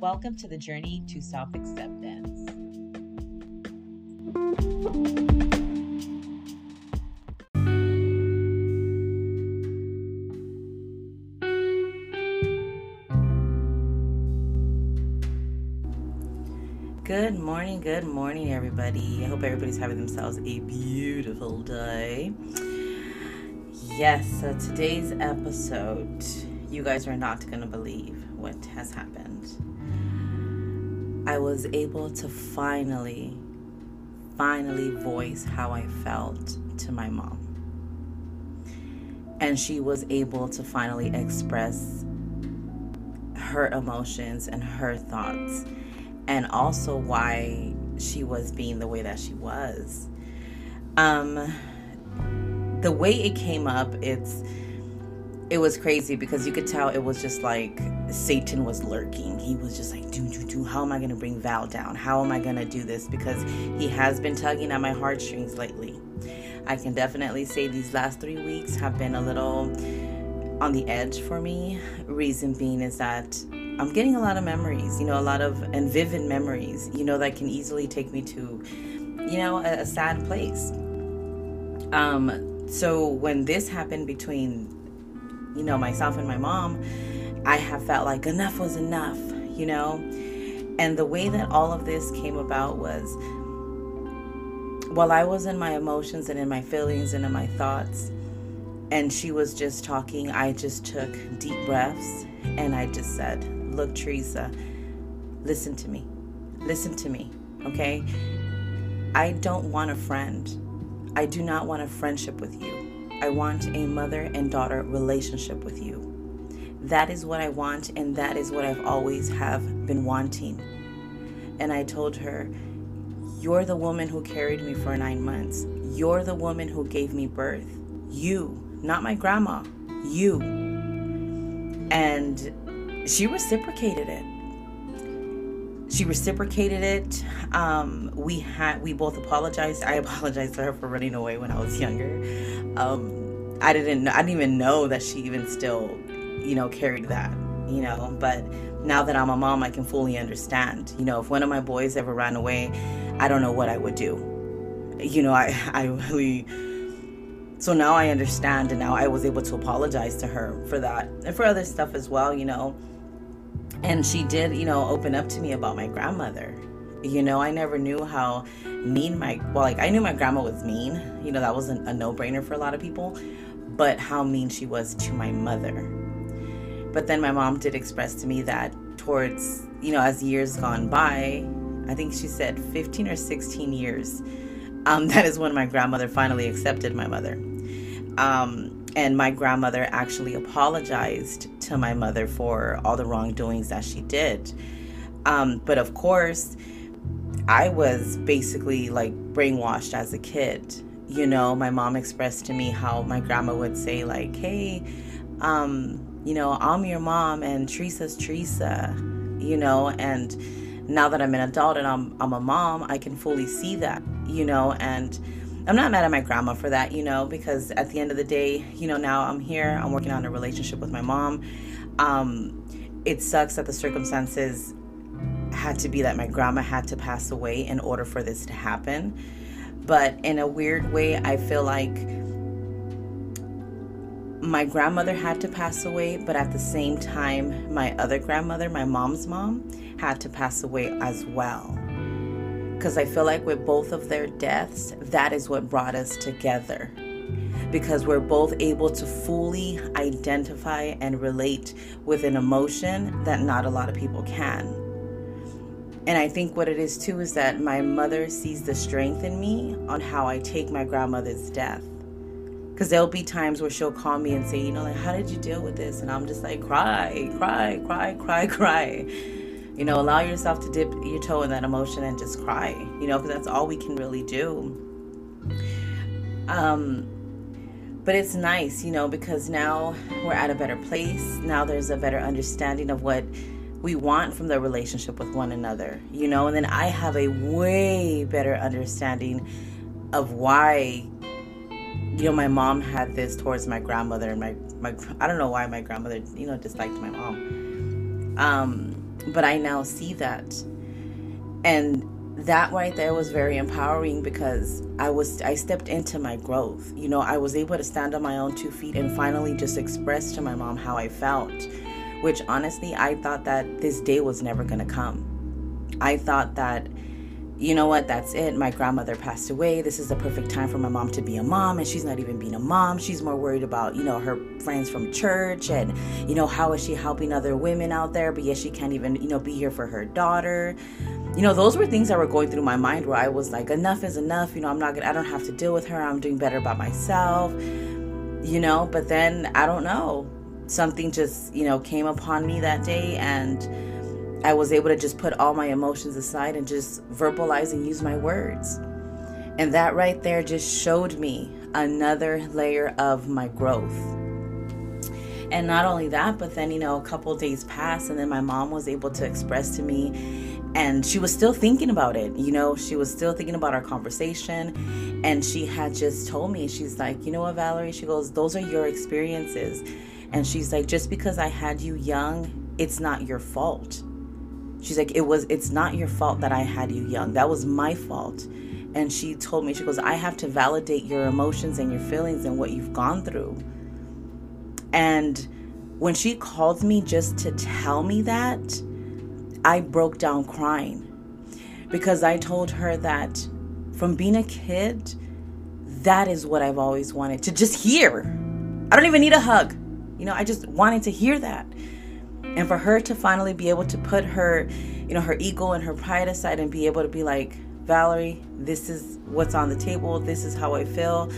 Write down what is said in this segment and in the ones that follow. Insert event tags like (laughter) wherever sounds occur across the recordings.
Welcome to the journey to self acceptance. Good morning, good morning, everybody. I hope everybody's having themselves a beautiful day. Yes, so today's episode, you guys are not going to believe what has happened. I was able to finally, finally voice how I felt to my mom. And she was able to finally express her emotions and her thoughts, and also why she was being the way that she was. Um, the way it came up, it's it was crazy because you could tell it was just like Satan was lurking. He was just like, do, do, do. How am I going to bring Val down? How am I going to do this? Because he has been tugging at my heartstrings lately. I can definitely say these last three weeks have been a little on the edge for me. Reason being is that I'm getting a lot of memories, you know, a lot of and vivid memories, you know, that can easily take me to, you know, a, a sad place. Um, so when this happened between you know, myself and my mom, I have felt like enough was enough, you know? And the way that all of this came about was while I was in my emotions and in my feelings and in my thoughts, and she was just talking, I just took deep breaths and I just said, Look, Teresa, listen to me. Listen to me, okay? I don't want a friend. I do not want a friendship with you. I want a mother and daughter relationship with you. That is what I want, and that is what I've always have been wanting. And I told her, You're the woman who carried me for nine months. You're the woman who gave me birth. You, not my grandma, you. And she reciprocated it she reciprocated it. Um, we had we both apologized. I (laughs) apologized to her for running away when I was younger. Um, I didn't know I didn't even know that she even still, you know, carried that. You know, but now that I'm a mom, I can fully understand. You know, if one of my boys ever ran away, I don't know what I would do. You know, I (laughs) I really. So now I understand, and now I was able to apologize to her for that and for other stuff as well. You know and she did, you know, open up to me about my grandmother. You know, I never knew how mean my, well, like I knew my grandma was mean. You know, that wasn't a no brainer for a lot of people, but how mean she was to my mother. But then my mom did express to me that towards, you know, as years gone by, I think she said 15 or 16 years, um, (laughs) that is when my grandmother finally accepted my mother. Um, and my grandmother actually apologized to my mother for all the wrongdoings that she did. Um, but of course, I was basically like brainwashed as a kid. You know, my mom expressed to me how my grandma would say, like, hey, um, you know, I'm your mom and Teresa's Teresa, you know, and now that I'm an adult and I'm, I'm a mom, I can fully see that, you know, and I'm not mad at my grandma for that, you know, because at the end of the day, you know, now I'm here, I'm working on a relationship with my mom. Um, it sucks that the circumstances had to be that my grandma had to pass away in order for this to happen. But in a weird way, I feel like my grandmother had to pass away, but at the same time, my other grandmother, my mom's mom, had to pass away as well because I feel like with both of their deaths, that is what brought us together. Because we're both able to fully identify and relate with an emotion that not a lot of people can. And I think what it is too is that my mother sees the strength in me on how I take my grandmother's death. Because there'll be times where she'll call me and say, you know, like, how did you deal with this? And I'm just like, cry, cry, cry, cry, cry you know, allow yourself to dip your toe in that emotion and just cry, you know, because that's all we can really do. Um, but it's nice, you know, because now we're at a better place. Now there's a better understanding of what we want from the relationship with one another, you know, and then I have a way better understanding of why you know my mom had this towards my grandmother and my my I don't know why my grandmother you know disliked my mom um but I now see that. And that right there was very empowering because I was I stepped into my growth. You know, I was able to stand on my own two feet and finally just express to my mom how I felt, which honestly I thought that this day was never to come. I thought that you know what, that's it. My grandmother passed away. This is the perfect time for my mom to be a mom, and she's not even being a mom. She's more worried about, you know, her friends from church and, you know, how is she helping other women out there, but yet she can't even, you know, be here for her daughter. You know, those were things that were going through my mind where I was like, enough is enough. You know, I'm not gonna, I don't have to deal with her. I'm doing better by myself, you know, but then I don't know. Something just, you know, came upon me that day and, I was able to just put all my emotions aside and just verbalize and use my words. And that right there just showed me another layer of my growth. And not only that, but then, you know, a couple days passed, and then my mom was able to express to me, and she was still thinking about it. You know, she was still thinking about our conversation. And she had just told me, she's like, you know what, Valerie? She goes, those are your experiences. And she's like, just because I had you young, it's not your fault She's like, it was, it's not your fault that I had you young. That was my fault. And she told me, she goes, I have to validate your emotions and your feelings and what you've gone through. And when she called me just to tell me that, I broke down crying because I told her that from being a kid, that is what I've always wanted to just hear. I don't even need a hug. You know, I just wanted to hear that and for her to finally be able to put her you know her ego and her pride aside and be able to be like valerie this is what's on the table. This is how i feel.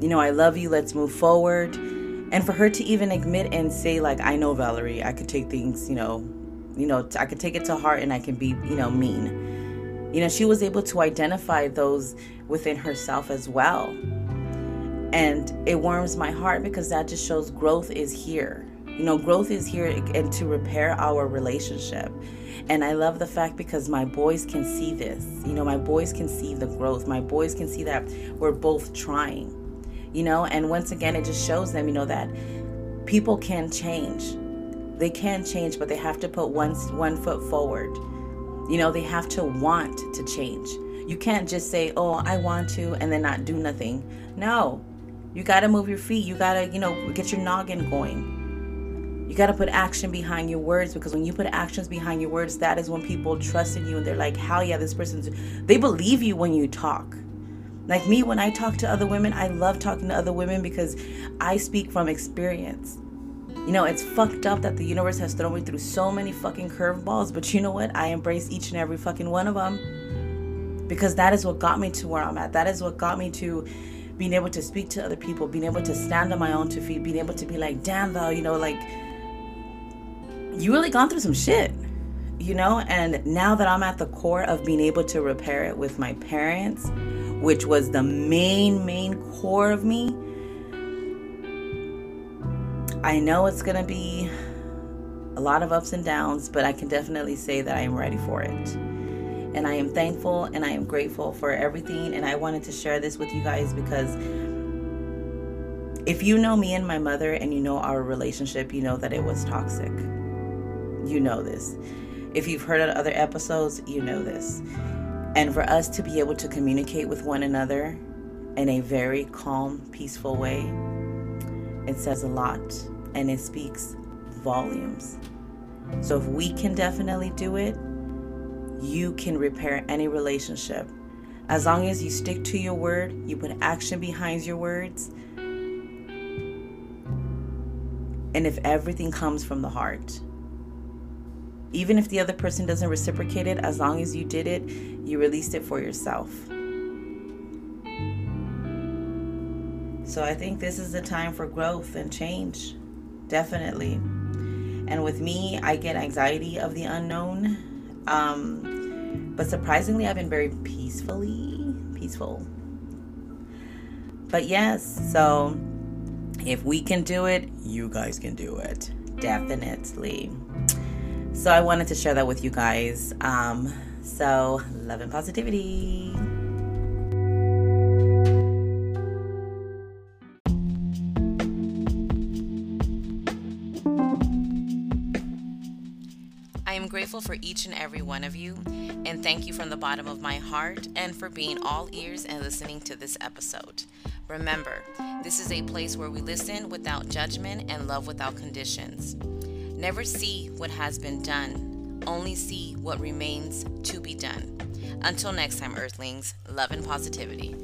You know i love you. Let's move forward. And for her to even admit and say like i know valerie i could take things you know you know i could take it to heart and i can be you know mean. You know she was able to identify those within herself as well. And it warms my heart because that just shows growth is here you know, growth is here and to repair our relationship. And I love the fact because my boys can see this. You know, my boys can see the growth. My boys can see that we're both trying. You know, and once again, it just shows them, you know, that people can change. They can change, but they have to put one one foot forward. You know, they have to want to change. You can't just say, "Oh, I want to," and then not do nothing. No, you got to move your feet. You got to, you know, get your noggin going you got to put action behind your words because when you put actions behind your words, that is when people trust in you and they're like, hell yeah, this person's, they believe you when you talk. Like me, when I talk to other women, I love talking to other women because I speak from experience. You know, it's fucked up that the universe has thrown me through so many fucking curveballs, but you know what? I embrace each and every fucking one of them because that is what got me to where I'm at. That is what got me to being able to speak to other people, being able to stand on my own two feet, being able to be like, damn, Val, you know, like, you really gone through some shit, you know? And now that I'm at the core of being able to repair it with my parents, which was the main, main core of me, I know it's gonna be a lot of ups and downs, but I can definitely say that I am ready for it. And I am thankful and I am grateful for everything. And I wanted to share this with you guys because if you know me and my mother and you know our relationship, you know that it was toxic you know this. If you've heard of other episodes, you know this. And for us to be able to communicate with one another in a very calm, peaceful way, it says a lot and it speaks volumes. So if we can definitely do it, you can repair any relationship. As long as you stick to your word, you put action behind your words, and if everything comes from the heart. Even if the other person doesn't reciprocate it, as long as you did it, you released it for yourself. So I think this is the time for growth and change. Definitely. And with me, I get anxiety of the unknown. Um, but surprisingly, I've been very peacefully peaceful. But yes, so if we can do it, you guys can do it. Definitely. So I wanted to share that with you guys. Um, so, love and positivity. I am grateful for each and every one of you, and thank you from the bottom of my heart and for being all ears and listening to this episode. Remember, this is a place where we listen without judgment and love without conditions. Never see what has been done, only see what remains to be done. Until next time, Earthlings, love and positivity.